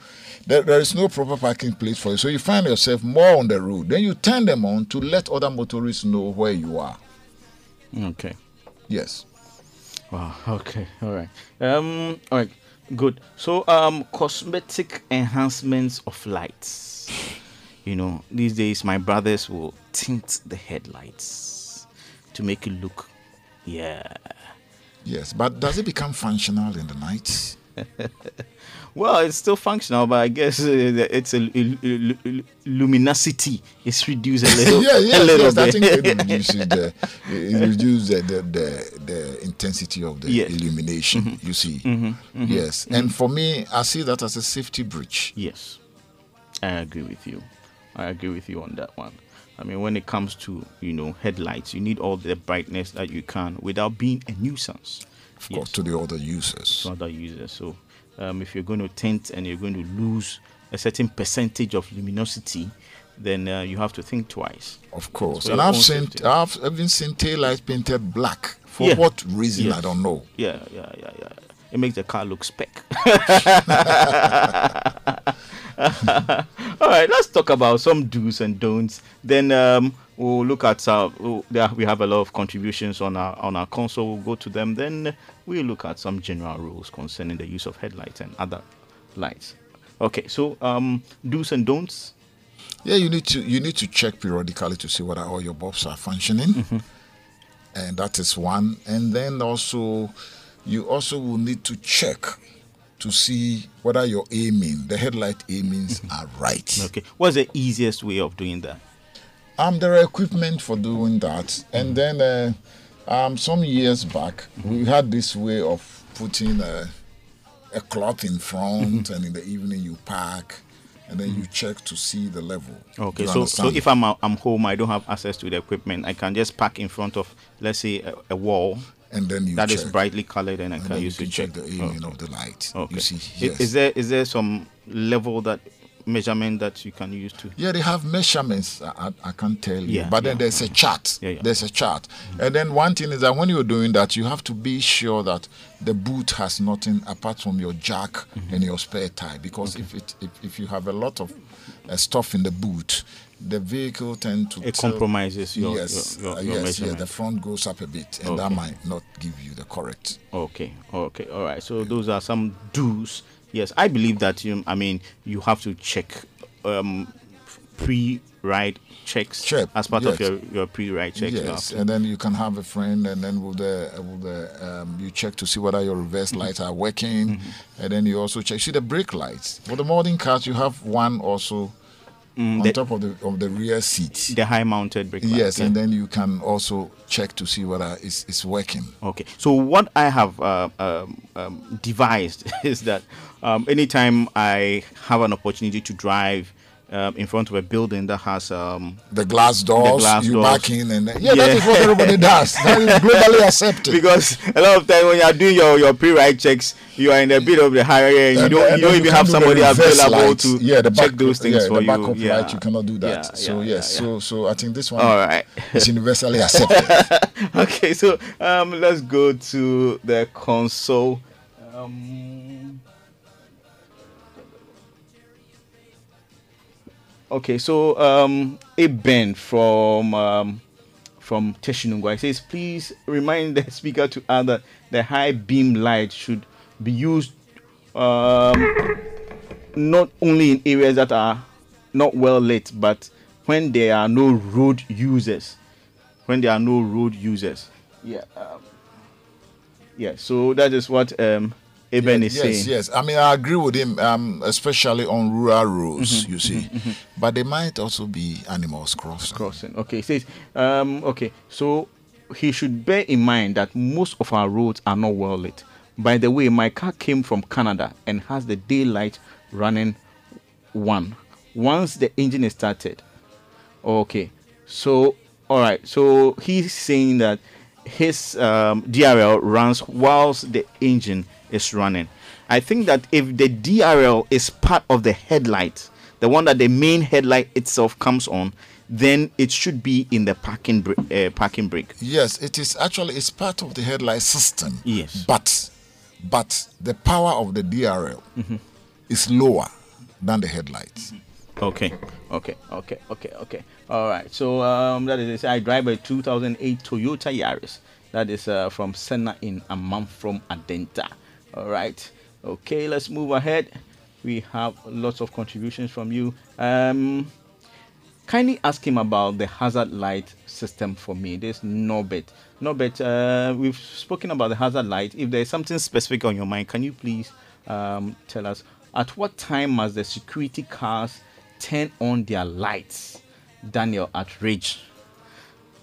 [SPEAKER 6] there, there is no proper parking place for you. So you find yourself more on the road. Then you turn them on to let other motorists know where you are.
[SPEAKER 1] Okay.
[SPEAKER 6] Yes.
[SPEAKER 1] Wow. *laughs* Okay. All right. Um. All right. Good. So, um, cosmetic enhancements of lights. You know, these days my brothers will tint the headlights to make it look, yeah.
[SPEAKER 6] Yes. But does it become functional in the night? *laughs*
[SPEAKER 1] Well, it's still functional, but I guess uh, it's a luminosity is reduced *laughs* a little.
[SPEAKER 6] yeah,
[SPEAKER 1] a little
[SPEAKER 6] yes. I
[SPEAKER 1] bit.
[SPEAKER 6] think it *laughs* reduces the it reduces the, the, the, the intensity of the
[SPEAKER 1] Yes.
[SPEAKER 6] illumination. Mm-hmm. You see, mm-hmm. Mm-hmm. yes. And for me, I see that as a safety breach.
[SPEAKER 1] Yes, I agree with you. I agree with you on that one. I mean, when it comes to you know headlights, you need all the brightness that you can without being a nuisance.
[SPEAKER 6] Of course, to the other users.
[SPEAKER 1] to other users. So, um, if you're going to tint and you're going to lose a certain percentage of luminosity, then uh, you have to think twice.
[SPEAKER 6] Of course, and I've seen
[SPEAKER 1] safety.
[SPEAKER 6] I've even seen taillights painted black. For
[SPEAKER 1] Yeah.
[SPEAKER 6] what reason
[SPEAKER 1] Yes.
[SPEAKER 6] I don't know.
[SPEAKER 1] Yeah, yeah, yeah, yeah. It makes the car look spec. *laughs* *laughs* *laughs* All right, let's talk about some do's and don'ts. Then um, we'll look at uh, there we have a lot of contributions on our on our console. We'll go to them. Then we'll look at some general rules concerning the use of headlights and other lights. Okay, so um, do's and don'ts.
[SPEAKER 6] Yeah, you need to you need to check periodically to see whether all your bulbs are functioning,
[SPEAKER 1] Mm-hmm.
[SPEAKER 6] and that is one. And then also, you also will need to check to see whether your aiming, the headlight aimings, are right.
[SPEAKER 1] Mm-hmm. Okay, what's the easiest way of doing that?
[SPEAKER 6] Um, there are equipment for doing that, and then uh, um, some years back we had this way of putting a, a cloth in front, and in the evening you park, and then you check to see the level.
[SPEAKER 1] Okay, so so if I'm I'm home, I don't have access to the equipment. I can just park in front of, let's say, a, a wall
[SPEAKER 6] and then you
[SPEAKER 1] that is
[SPEAKER 6] check,
[SPEAKER 1] brightly colored, and I
[SPEAKER 6] and
[SPEAKER 1] can use to
[SPEAKER 6] check
[SPEAKER 1] check.
[SPEAKER 6] the aiming
[SPEAKER 1] okay.
[SPEAKER 6] of the light.
[SPEAKER 1] Okay.
[SPEAKER 6] You see, yes.
[SPEAKER 1] Is there is there some level that measurement that you can use to?
[SPEAKER 6] Yeah, they have measurements. I, I, can't tell you,
[SPEAKER 1] Yeah,
[SPEAKER 6] but then
[SPEAKER 1] yeah.
[SPEAKER 6] there's a chart.
[SPEAKER 1] Yeah, yeah.
[SPEAKER 6] There's a chart, and then one thing is that when you're doing that, you have to be sure that the boot has nothing apart from your jack
[SPEAKER 1] Mm-hmm.
[SPEAKER 6] and your spare tire. Because if it if, if you have a lot of uh, stuff in the boot, the vehicle tend to
[SPEAKER 1] It compromises your-
[SPEAKER 6] yes,
[SPEAKER 1] your- your-
[SPEAKER 6] uh,
[SPEAKER 1] your
[SPEAKER 6] yes, yeah. The front goes up a bit, and that might not give you the correct.
[SPEAKER 1] Okay, okay, all right. So those are some do's. Yes, I believe that you. I mean, you have to check um, pre-ride checks
[SPEAKER 6] Check,
[SPEAKER 1] as part of your your pre-ride have
[SPEAKER 6] Yes, and then you can have a friend, and then with the with the um, you check to see whether your reverse
[SPEAKER 1] Mm-hmm.
[SPEAKER 6] lights are working, and then you also check see the brake lights. For the modern cars, you have one also
[SPEAKER 1] Mm,
[SPEAKER 6] on
[SPEAKER 1] the-
[SPEAKER 6] top of the of the rear seat.
[SPEAKER 1] The high mounted brake.
[SPEAKER 6] Yes,
[SPEAKER 1] yeah.
[SPEAKER 6] and then you can also check to see whether it's, it's working.
[SPEAKER 1] Okay. So what I have uh, um, um, devised *laughs* is that um, anytime I have an opportunity to drive um, in front of a building that has um,
[SPEAKER 6] The glass doors, The
[SPEAKER 1] glass
[SPEAKER 6] you
[SPEAKER 1] doors.
[SPEAKER 6] back in, and yeah, that
[SPEAKER 1] Yeah.
[SPEAKER 6] is what everybody does. *laughs* That is globally accepted.
[SPEAKER 1] because a lot of times when you are doing your, your pre-ride checks, you are in a bit of the higher end. You
[SPEAKER 6] And-
[SPEAKER 1] don't you don't even
[SPEAKER 6] can't
[SPEAKER 1] have somebody available
[SPEAKER 6] light.
[SPEAKER 1] to
[SPEAKER 6] yeah, the
[SPEAKER 1] check
[SPEAKER 6] back,
[SPEAKER 1] those things
[SPEAKER 6] yeah,
[SPEAKER 1] for
[SPEAKER 6] the
[SPEAKER 1] you.
[SPEAKER 6] back of
[SPEAKER 1] yeah.
[SPEAKER 6] light, you cannot do that.
[SPEAKER 1] Yeah,
[SPEAKER 6] so yes, so so I think this one
[SPEAKER 1] All right.
[SPEAKER 6] is *laughs* universally accepted. *laughs*
[SPEAKER 1] okay, so um, let's go to the console. Um, okay, so um, Eben from um, from Teshie Nungua says, please remind the *laughs* speaker to add that the high beam light should be used um, not only in areas that are not well lit, but when there are no road users when there are no road users. Yeah. Um, yeah. So that is what um, Eben is
[SPEAKER 6] yes,
[SPEAKER 1] saying.
[SPEAKER 6] yes. I mean, I agree with him, um, especially on rural roads.
[SPEAKER 1] Mm-hmm,
[SPEAKER 6] You see, but there might also be animals crossing.
[SPEAKER 1] Crossing. Okay. It says. Um, okay. So he should bear in mind that most of our roads are not well lit. By the way, my car came from Canada and has the daylight running one. Once the engine is started. Okay. So all right. So he's saying that his um, DRL runs whilst the engine is running. I think that if the DRL is part of the headlight, the one that the main headlight itself comes on, then it should be in the parking br- uh, parking brake.
[SPEAKER 6] Yes, it is actually it's part of the headlight system.
[SPEAKER 1] Yes.
[SPEAKER 6] but but the power of the DRL
[SPEAKER 1] Mm-hmm.
[SPEAKER 6] is lower than the headlights.
[SPEAKER 1] Okay, okay, okay, okay, okay. All right. So um, that is it. I drive a 2008 Toyota Yaris. That is uh, from Senna in Amman from Adenta. All right. Okay, let's move ahead. We have lots of contributions from you. Um, kindly ask him about the hazard light system for me. This Norbert. Norbert, uh, we've spoken about the hazard light. If there's something specific on your mind, can you please um, tell us at what time must the security cars turn on their lights? Daniel at Ridge.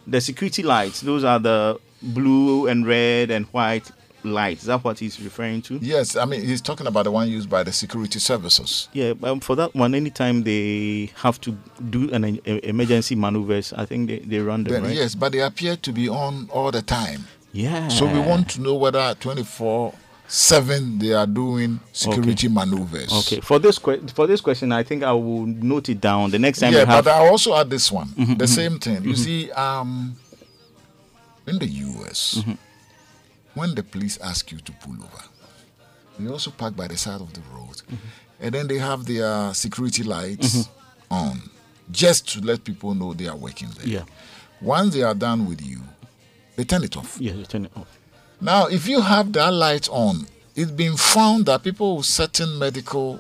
[SPEAKER 1] The security lights, those are the blue and red and white lights. Is that what he's referring to?
[SPEAKER 6] Yes, I mean he's talking about the one used by the security services.
[SPEAKER 1] Yeah, um, for that one, anytime they have to do an e- emergency maneuvers, I think they, they run them,
[SPEAKER 6] Then,
[SPEAKER 1] right?
[SPEAKER 6] Yes, but they appear to be on all the time.
[SPEAKER 1] Yeah.
[SPEAKER 6] So we want to know whether 24 7 they are doing security maneuvers.
[SPEAKER 1] Okay, for this que- for this question, I think I will note it down. The next time
[SPEAKER 6] yeah,
[SPEAKER 1] have,
[SPEAKER 6] but I also add this one.
[SPEAKER 1] Mhm,
[SPEAKER 6] the
[SPEAKER 1] mhm,
[SPEAKER 6] same thing. You
[SPEAKER 1] mhm.
[SPEAKER 6] see, um, in the US,
[SPEAKER 1] Mm-hmm.
[SPEAKER 6] When the police ask you to pull over, you also park by the side of the road,
[SPEAKER 1] Mm-hmm.
[SPEAKER 6] and then they have their security lights
[SPEAKER 1] Mhm.
[SPEAKER 6] on, just to let people know they are working there.
[SPEAKER 1] yeah,
[SPEAKER 6] Once they are done with you, they turn it off.
[SPEAKER 1] yeah, you turn it off.
[SPEAKER 6] Now, if you have that light on, it's been found that people with certain medical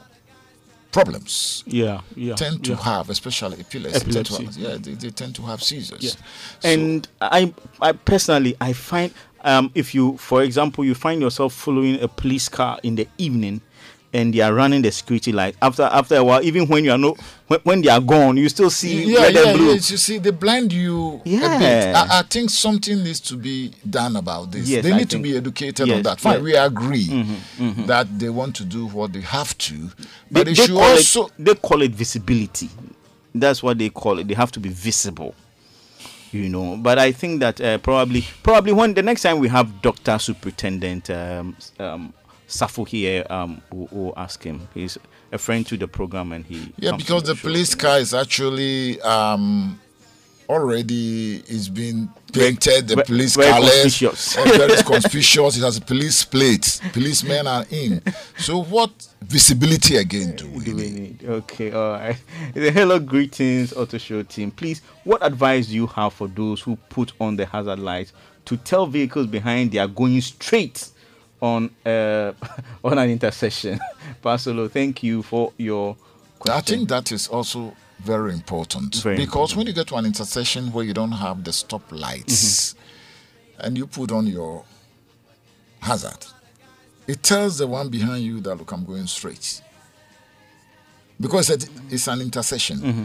[SPEAKER 6] problems
[SPEAKER 1] Yeah, yeah,
[SPEAKER 6] tend to
[SPEAKER 1] yeah.
[SPEAKER 6] have, especially epilepsy.
[SPEAKER 1] Epilepsy.
[SPEAKER 6] have- yeah, they, they tend to have seizures.
[SPEAKER 1] Yeah. and I, I personally, I find um, if you, for example, you find yourself following a police car in the evening, and they are running the security light. After after a while, even when you are no, when, when they are gone, you still see
[SPEAKER 6] yeah,
[SPEAKER 1] red
[SPEAKER 6] yeah,
[SPEAKER 1] and blue.
[SPEAKER 6] yes, you see, they blind you a
[SPEAKER 1] Yeah.
[SPEAKER 6] bit. I, I think something needs to be done about this.
[SPEAKER 1] Yes,
[SPEAKER 6] they need to be educated
[SPEAKER 1] yes,
[SPEAKER 6] on that. Fine,
[SPEAKER 1] yes.
[SPEAKER 6] we agree
[SPEAKER 1] Mhm, mhm.
[SPEAKER 6] that they want to do what they have to, but they,
[SPEAKER 1] they
[SPEAKER 6] should also.
[SPEAKER 1] it, they call it visibility. That's what they call it. They have to be visible. You know, but I think that uh, probably, probably when the next time we have Doctor Superintendent um, um, Safo here, um, we'll, we'll ask him. He's a friend to the program, and he
[SPEAKER 6] Yeah, because the police car is actually um, already is being painted. The
[SPEAKER 1] Ve-
[SPEAKER 6] police
[SPEAKER 1] very
[SPEAKER 6] colors
[SPEAKER 1] conspicuous. *laughs*
[SPEAKER 6] very *laughs* conspicuous. It has a police plate. Policemen are in. So what visibility again do we
[SPEAKER 1] do we need? Okay, all right. The *laughs* hello, greetings, Auto Show team. Please, what advice do you have for those who put on the hazard lights to tell vehicles behind they are going straight on uh, on an intersection? Pasolo, thank you for your. question.
[SPEAKER 6] I think that is also very important
[SPEAKER 1] Very
[SPEAKER 6] because when you get to an intersection where you don't have the stop lights
[SPEAKER 1] Mm-hmm.
[SPEAKER 6] and you put on your hazard, it tells the one behind you that look, I'm going straight. Because it- it's an intersection.
[SPEAKER 1] Mm-hmm.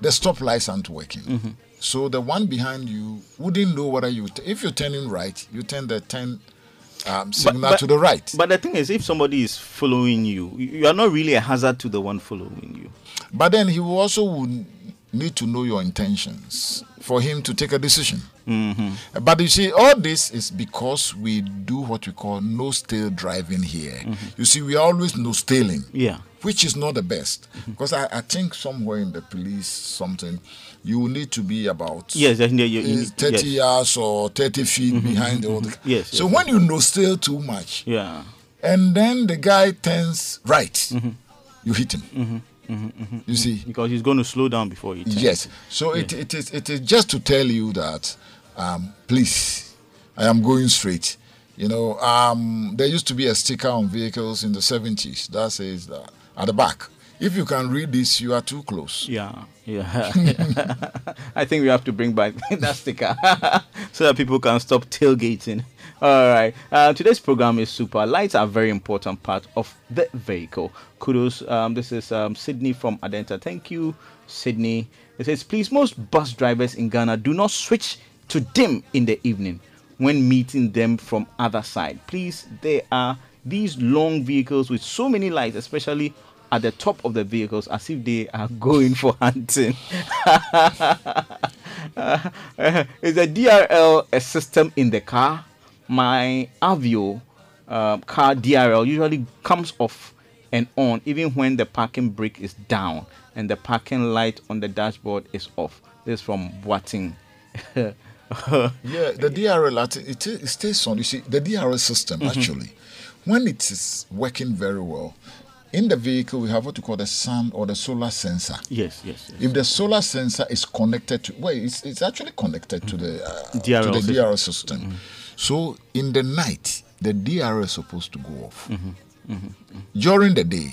[SPEAKER 6] the stop lights aren't working.
[SPEAKER 1] Mm-hmm.
[SPEAKER 6] So the one behind you wouldn't know whether you, t- if you're turning right, you turn the turn um, signal to the right.
[SPEAKER 1] But the thing is, if somebody is following you, you are not really a hazard to the one following you.
[SPEAKER 6] But then he will also would need to know your intentions for him to take a decision.
[SPEAKER 1] Mm-hmm.
[SPEAKER 6] But you see, all this is because we do what we call no stale driving here. You see, we are always no staling.
[SPEAKER 1] Mm-hmm. Yeah.
[SPEAKER 6] Which is not the best. Because I, I think somewhere in the police, something, you need to be about
[SPEAKER 1] Yes, yes, you- you- you-
[SPEAKER 6] is 30
[SPEAKER 1] yes. Mm-hmm.
[SPEAKER 6] yards or 30 feet behind all the.
[SPEAKER 1] Yes,
[SPEAKER 6] So
[SPEAKER 1] yes,
[SPEAKER 6] when you know still too much,
[SPEAKER 1] Yeah.
[SPEAKER 6] and then the guy turns right,
[SPEAKER 1] Mm-hmm.
[SPEAKER 6] you hit him. You see?
[SPEAKER 1] Because he's going to slow down before he turns.
[SPEAKER 6] Yes. So it, it is it is just to tell you that um, please, I am going straight. You know, um, there used to be a sticker on vehicles in the seventies that says that at the back. If you can read this, you are too close.
[SPEAKER 1] Yeah, yeah. *laughs* I think we have to bring back *laughs* that sticker *laughs* so that people can stop tailgating. All right. Uh, today's program is super. Lights are a very important part of the vehicle. Kudos. Um, this is um, Sydney from Adenta. Thank you, Sydney. It says, please, most bus drivers in Ghana do not switch to dim in the evening when meeting them from other side. Please, there are these long vehicles with so many lights, especially at the top of the vehicles, as if they are going for hunting. Is the DRL a system in the car? My Aveo uh, car DRL usually comes off and on even when the parking brake is down and the parking light on the dashboard is off. This is from Boating. *laughs*
[SPEAKER 6] Yeah, the DRL it, it stays on. You see, the DRL system
[SPEAKER 1] Mm-hmm.
[SPEAKER 6] actually, when it is working very well, in the vehicle we have what we call the sun or the solar sensor.
[SPEAKER 1] yes, yes, yes.
[SPEAKER 6] If the solar sensor is connected to, well, it's, it's actually connected to the uh,
[SPEAKER 1] DRL
[SPEAKER 6] to the
[SPEAKER 1] system.
[SPEAKER 6] DRL system. Mm-hmm. So in the night, the DRL is supposed to go off. Mm-hmm, mm-hmm, During the day,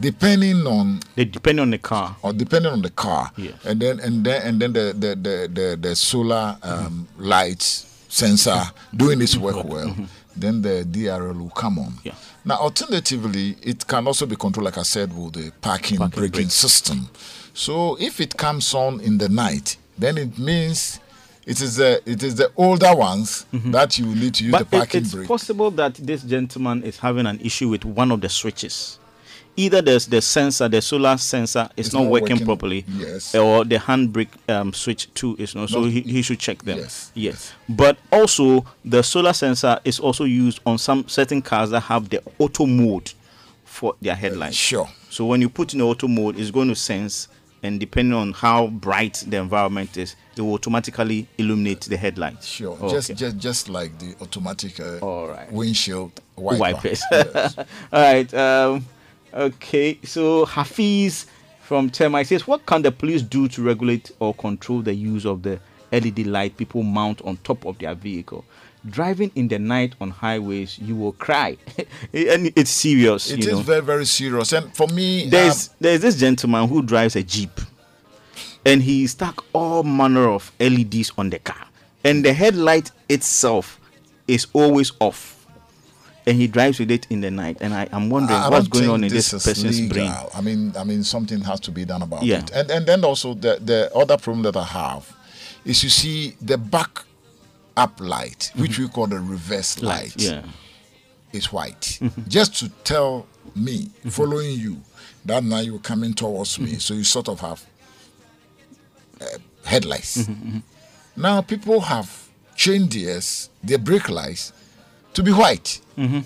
[SPEAKER 6] depending on
[SPEAKER 1] They depend on the car.
[SPEAKER 6] or depending on the car,
[SPEAKER 1] Yes.
[SPEAKER 6] and then and then and then the the the the, the solar um, lights sensor doing its work well, then the DRL will come on.
[SPEAKER 1] Yeah.
[SPEAKER 6] Now, alternatively, it can also be controlled, like I said, with the parking,
[SPEAKER 1] Parking
[SPEAKER 6] braking
[SPEAKER 1] brake.
[SPEAKER 6] system. So if it comes on in the night, then it means it is the it is the older ones that you will need to use the
[SPEAKER 1] Mm-hmm. But it,
[SPEAKER 6] parking
[SPEAKER 1] it's
[SPEAKER 6] brake.
[SPEAKER 1] possible that this gentleman is having an issue with one of the switches. Either there's the sensor, the solar sensor is
[SPEAKER 6] It's
[SPEAKER 1] not,
[SPEAKER 6] not
[SPEAKER 1] working,
[SPEAKER 6] working,
[SPEAKER 1] properly,
[SPEAKER 6] yes.
[SPEAKER 1] or the handbrake um, switch too is not. So
[SPEAKER 6] No,
[SPEAKER 1] he, he should check them.
[SPEAKER 6] yes,
[SPEAKER 1] yes. But also the solar sensor is also used on some certain cars that have the auto mode for their headlights.
[SPEAKER 6] sure.
[SPEAKER 1] So when you put in the auto mode, it's going to sense, and depending on how bright the environment is, it will automatically illuminate the headlights.
[SPEAKER 6] Sure,
[SPEAKER 1] Okay.
[SPEAKER 6] just just just like the automatic uh,
[SPEAKER 1] All right.
[SPEAKER 6] windshield wiper.
[SPEAKER 1] wipers. *laughs*
[SPEAKER 6] Yes.
[SPEAKER 1] All right. Um, okay. So Hafiz from Tema says, "What can the police do to regulate or control the use of the LED light people mount on top of their vehicle? Driving in the night on highways, you will cry, *laughs* and it's serious.
[SPEAKER 6] It is
[SPEAKER 1] know.
[SPEAKER 6] very very serious, and for me,
[SPEAKER 1] There's
[SPEAKER 6] um,
[SPEAKER 1] there's this gentleman who drives a jeep, and he stuck all manner of LEDs on the car, and the headlight itself is always off, and he drives with it in the night. And I am wondering
[SPEAKER 6] I
[SPEAKER 1] what's going on in this,
[SPEAKER 6] is
[SPEAKER 1] person's
[SPEAKER 6] legal.
[SPEAKER 1] brain.
[SPEAKER 6] I mean, I mean, something has to be done about
[SPEAKER 1] Yeah.
[SPEAKER 6] it. And and then also the the other problem that I have is you see the back up light, which mm-hmm. we call the reverse light,
[SPEAKER 1] Mm-hmm. Yeah,
[SPEAKER 6] is white, mm-hmm. just to tell me mm-hmm. following you that now you're coming towards me, so you sort of have uh, headlights. Now people have changed theirs, their brake lights, to be white. Mm-hmm.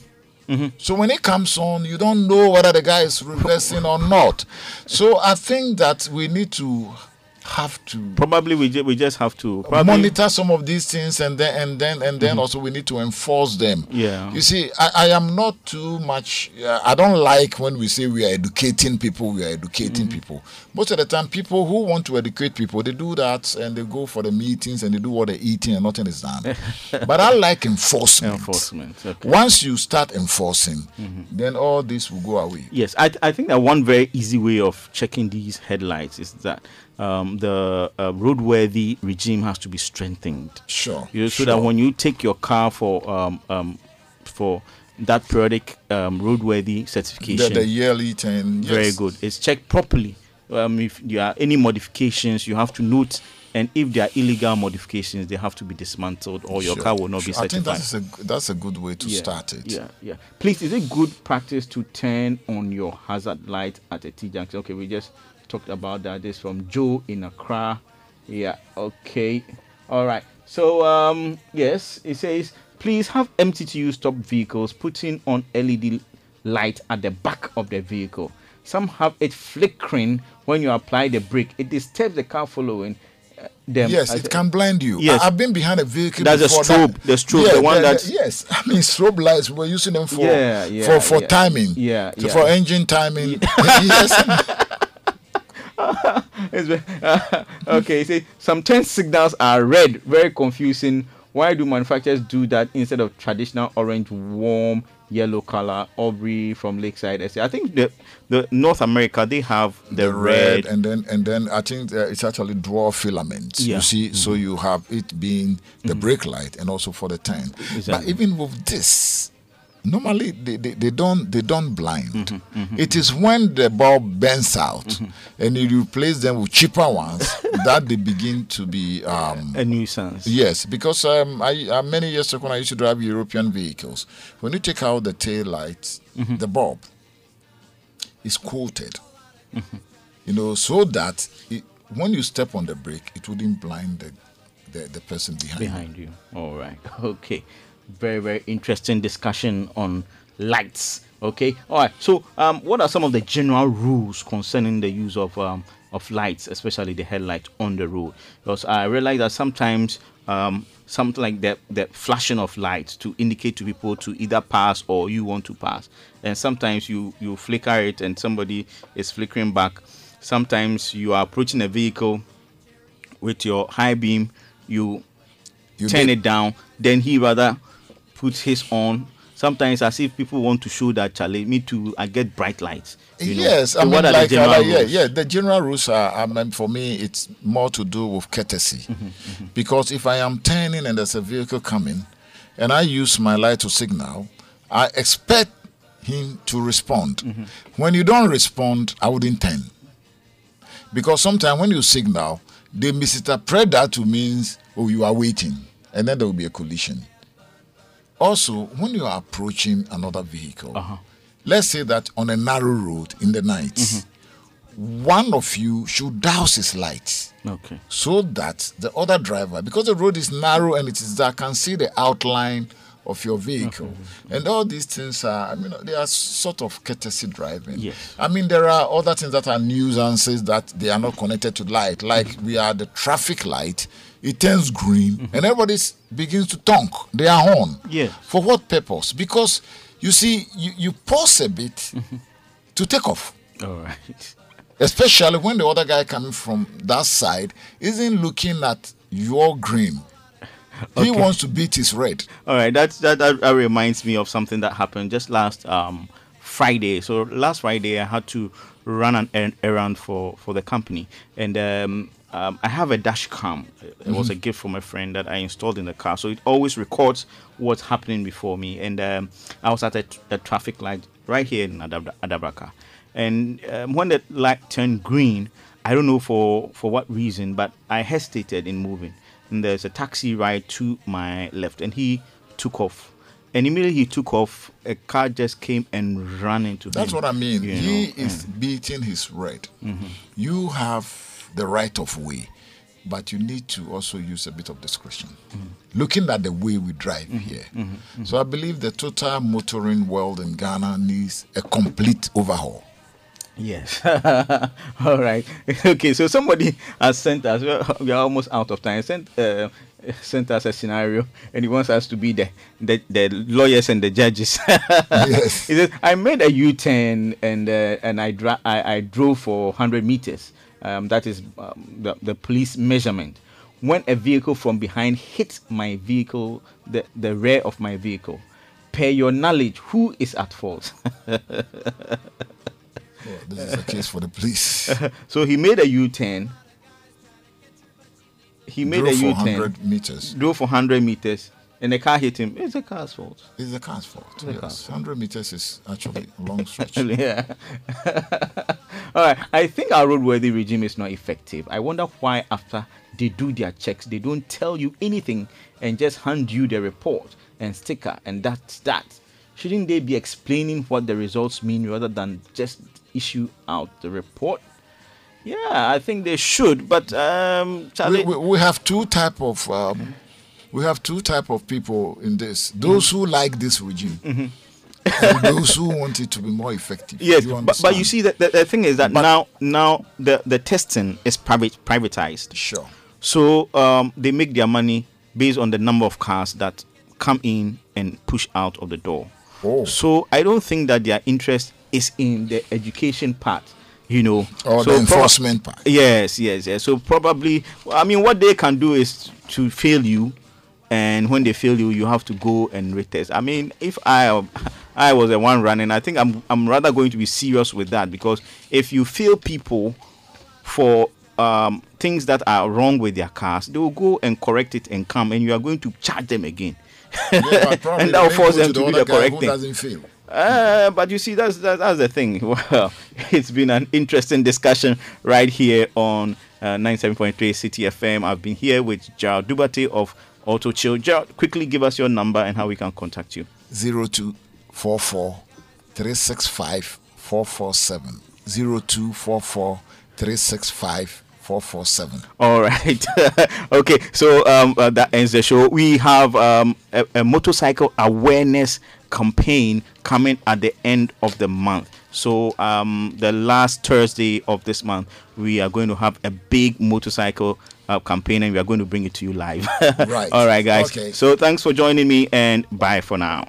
[SPEAKER 6] Mm-hmm. So when it comes on, you don't know whether the guy is reversing or not. So I think that we need to have to
[SPEAKER 1] probably we, ju- we just have to
[SPEAKER 6] monitor some of these things and then and then and then also we need to enforce them
[SPEAKER 1] Mm-hmm. Yeah.
[SPEAKER 6] you see i, I am not too much uh, i don't like when we say we are educating people we are educating
[SPEAKER 1] Mm-hmm.
[SPEAKER 6] people most of the time people who want to educate people they do that and they go for the meetings and they do what they're eating and nothing is done *laughs* but i like enforcement
[SPEAKER 1] enforcement. Okay.
[SPEAKER 6] once you start enforcing then all this will go away
[SPEAKER 1] Yes, I, I think that one very easy way of checking these headlights is that um, the uh, roadworthy regime has to be strengthened.
[SPEAKER 6] Sure,
[SPEAKER 1] You know, so
[SPEAKER 6] sure.
[SPEAKER 1] that when you take your car for um, um, for that periodic um, roadworthy certification,
[SPEAKER 6] the yearly 10
[SPEAKER 1] very good. It's checked properly um, if there are any modifications, you have to note. And if there are illegal modifications, they have to be dismantled, or your
[SPEAKER 6] Sure,
[SPEAKER 1] car will not be
[SPEAKER 6] sure. I think that's a that's a good way to
[SPEAKER 1] yeah,
[SPEAKER 6] start it.
[SPEAKER 1] Yeah, yeah. Please, is it good practice to turn on your hazard light at a T junction? Okay, we just talked about that. This from Joe in Accra. Yeah. Okay. All right. So um, yes, it says please have MTTU stop vehicles putting on LED light at the back of the vehicle. Some have it flickering when you apply the brake. It disturbs the car following uh, them.
[SPEAKER 6] Yes, it can blind you.
[SPEAKER 1] Yes.
[SPEAKER 6] I, have been behind a vehicle.
[SPEAKER 1] That's a strobe, the strobe, the one that.
[SPEAKER 6] yes. I mean strobe lights. We're using them for
[SPEAKER 1] Yeah, yeah,
[SPEAKER 6] for for
[SPEAKER 1] yeah.
[SPEAKER 6] timing.
[SPEAKER 1] Yeah,
[SPEAKER 6] So
[SPEAKER 1] yeah.
[SPEAKER 6] for engine timing. *laughs* *laughs* yes. *laughs* *laughs*
[SPEAKER 1] Okay, see, some turn signals are red, very confusing. Why do manufacturers do that instead of traditional orange, warm yellow color? Aubrey from Lakeside. I think the the North America they have the,
[SPEAKER 6] the
[SPEAKER 1] red.
[SPEAKER 6] red, and then and then I think it's actually draw filaments.
[SPEAKER 1] Yeah. Mm-hmm.
[SPEAKER 6] You see, so you have it being the brake light and also for the turn. But even with this, normally they, they, they don't they don't blind.
[SPEAKER 1] Mm-hmm,
[SPEAKER 6] It is when the bulb bends out and you replace them with cheaper ones *laughs* that they begin to be um,
[SPEAKER 1] a nuisance.
[SPEAKER 6] Yes, because um, I uh, many years ago when I used to drive European vehicles, when you take out the tail lights,
[SPEAKER 1] Mm-hmm.
[SPEAKER 6] the bulb is coated, you know, so that it, when you step on the brake, it wouldn't blind the the, the person behind. you.
[SPEAKER 1] behind you. All right. *laughs* Okay. Very very interesting discussion on lights. Okay. All right. So, um, what are some of the general rules concerning the use of um of lights, especially the headlight on the road? Because I realize that sometimes um something like that that flashing of lights to indicate to people to either pass or you want to pass, and sometimes you you flicker it and somebody is flickering back. Sometimes you are approaching a vehicle with your high beam, you
[SPEAKER 6] You
[SPEAKER 1] turn
[SPEAKER 6] did-
[SPEAKER 1] it down, then he rather puts his on. Sometimes as if people want to show that Charlie, me too, I get bright lights.
[SPEAKER 6] Yes,
[SPEAKER 1] So
[SPEAKER 6] I mean,
[SPEAKER 1] what are
[SPEAKER 6] like,
[SPEAKER 1] the
[SPEAKER 6] uh,
[SPEAKER 1] general
[SPEAKER 6] like, yeah,
[SPEAKER 1] rules?
[SPEAKER 6] yeah. The general rules are, I mean, for me, it's more to do with courtesy,
[SPEAKER 1] Mm-hmm,
[SPEAKER 6] because if I am turning and there's a vehicle coming, and I use my light to signal, I expect him to respond.
[SPEAKER 1] Mm-hmm.
[SPEAKER 6] When you don't respond, I wouldn't turn, because sometimes when you signal, they misinterpret that to means oh you are waiting, and then there will be a collision. Also, when you are approaching another vehicle,
[SPEAKER 1] Uh-huh.
[SPEAKER 6] let's say that on a narrow road in the night,
[SPEAKER 1] Mm-hmm.
[SPEAKER 6] one of you should douse his lights
[SPEAKER 1] Okay.
[SPEAKER 6] so that the other driver, because the road is narrow and it is dark, can see the outline of your vehicle. And all these things are, I mean, they are sort of courtesy driving.
[SPEAKER 1] Yes.
[SPEAKER 6] I mean, there are other things that are nuisances that they are not connected to light. Like
[SPEAKER 1] Mm-hmm.
[SPEAKER 6] we are the traffic light, it turns green,
[SPEAKER 1] Mm-hmm.
[SPEAKER 6] and everybody begins to tonk their horn.
[SPEAKER 1] Yeah.
[SPEAKER 6] For what purpose? Because you see, you, you pause a bit
[SPEAKER 1] Mm-hmm.
[SPEAKER 6] to take off
[SPEAKER 1] All right. *laughs*
[SPEAKER 6] especially when the other guy coming from that side isn't looking at your green. He wants to beat his red.
[SPEAKER 1] All right, that's, that, that that reminds me of something that happened just last um, Friday. So last Friday, I had to run an er- errand for for the company, and um, um, I have a dash cam. It was a gift from a friend that I installed in the car, so it always records what's happening before me. And um, I was at a, a traffic light right here in Adab- Adabraka, and um, when the light turned green, I don't know for for what reason, but I hesitated in moving. And there's a taxi right to my left, and he took off. And immediately he took off, a car just came and ran into him.
[SPEAKER 6] That's what I mean. He
[SPEAKER 1] know,
[SPEAKER 6] is beating his red. You have the right of way, but you need to also use a bit of discretion. Looking at the way we drive here. So I believe the total motoring world in Ghana needs a complete overhaul.
[SPEAKER 1] Yes. *laughs* All right. *laughs* Okay. So somebody has sent us. we are- *laughs* We are almost out of time. Sent uh, sent us a scenario, and he wants us to be the the, the lawyers and the judges.
[SPEAKER 6] Yes.
[SPEAKER 1] He says, I made a U-turn and uh, and I, dra- I I drove for 100 meters. Um, that is um, the the police measurement. When a vehicle from behind hit my vehicle, the the rear of my vehicle. Per your knowledge, who is at fault? *laughs*
[SPEAKER 6] Well, this is a case for the police. *laughs*
[SPEAKER 1] So he made a U-turn. He made
[SPEAKER 6] Drove
[SPEAKER 1] a
[SPEAKER 6] for
[SPEAKER 1] U-turn,
[SPEAKER 6] 100 meters.
[SPEAKER 1] drove for 100 meters, and the car hit him. It's the car's fault.
[SPEAKER 6] It's the car's fault. yes.
[SPEAKER 1] car's
[SPEAKER 6] 100 meters is actually a long *laughs* stretch.
[SPEAKER 1] yeah. *laughs* All right. I think our roadworthy regime is not effective. I wonder why after they do their checks, they don't tell you anything and just hand you the report and sticker, and that's that. Shouldn't they be explaining what the results mean rather than just issue out the report? Yeah, I think they should. But um,
[SPEAKER 6] we,
[SPEAKER 1] Charlie,
[SPEAKER 6] we, we have two type of um, we have two type of people in this those who like this regime and those who want it to be more effective
[SPEAKER 1] yes,
[SPEAKER 6] you
[SPEAKER 1] but, but you see that the, the thing is that
[SPEAKER 6] But-
[SPEAKER 1] now now the the testing is private privatized.
[SPEAKER 6] sure
[SPEAKER 1] So um, they make their money based on the number of cars that come in and push out of the door.
[SPEAKER 6] Oh.
[SPEAKER 1] So I don't think that their interest is in the education part, you know,
[SPEAKER 6] or
[SPEAKER 1] so
[SPEAKER 6] the
[SPEAKER 1] prob-
[SPEAKER 6] enforcement part
[SPEAKER 1] Yes, yes, yes. So probably, I mean, what they can do is to fail you, and when they fail you, you have to go and retest. I mean, if I I was the one running, I think I'm I'm rather going to be serious with that because if you fail people for um, things that are wrong with their cars, they will go and correct it and come, and you are going to charge them again.
[SPEAKER 6] yeah, *laughs*
[SPEAKER 1] and that will force them
[SPEAKER 6] to
[SPEAKER 1] to
[SPEAKER 6] the
[SPEAKER 1] do the correct thing. Uh, but you see, that's, that's that's the thing. *laughs* Well, it's been an interesting discussion right here on uh, 97.3 Citi FM. I've been here with Gerald Dubate of Auto Chill. Gerald, quickly give us your number and how we can contact you.
[SPEAKER 6] 0244 365 447 0244 365 447
[SPEAKER 1] All right. *laughs* okay. So um, uh, that ends the show. We have um, a, a motorcycle awareness campaign coming at the end of the month. So um, the last Thursday of this month, we are going to have a big motorcycle uh, campaign and we are going to bring it to you live. *laughs*
[SPEAKER 6] right.
[SPEAKER 1] All right, guys.
[SPEAKER 6] Okay.
[SPEAKER 1] So thanks for joining me and bye for now.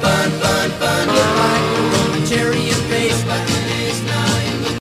[SPEAKER 7] Fun, fun, fun,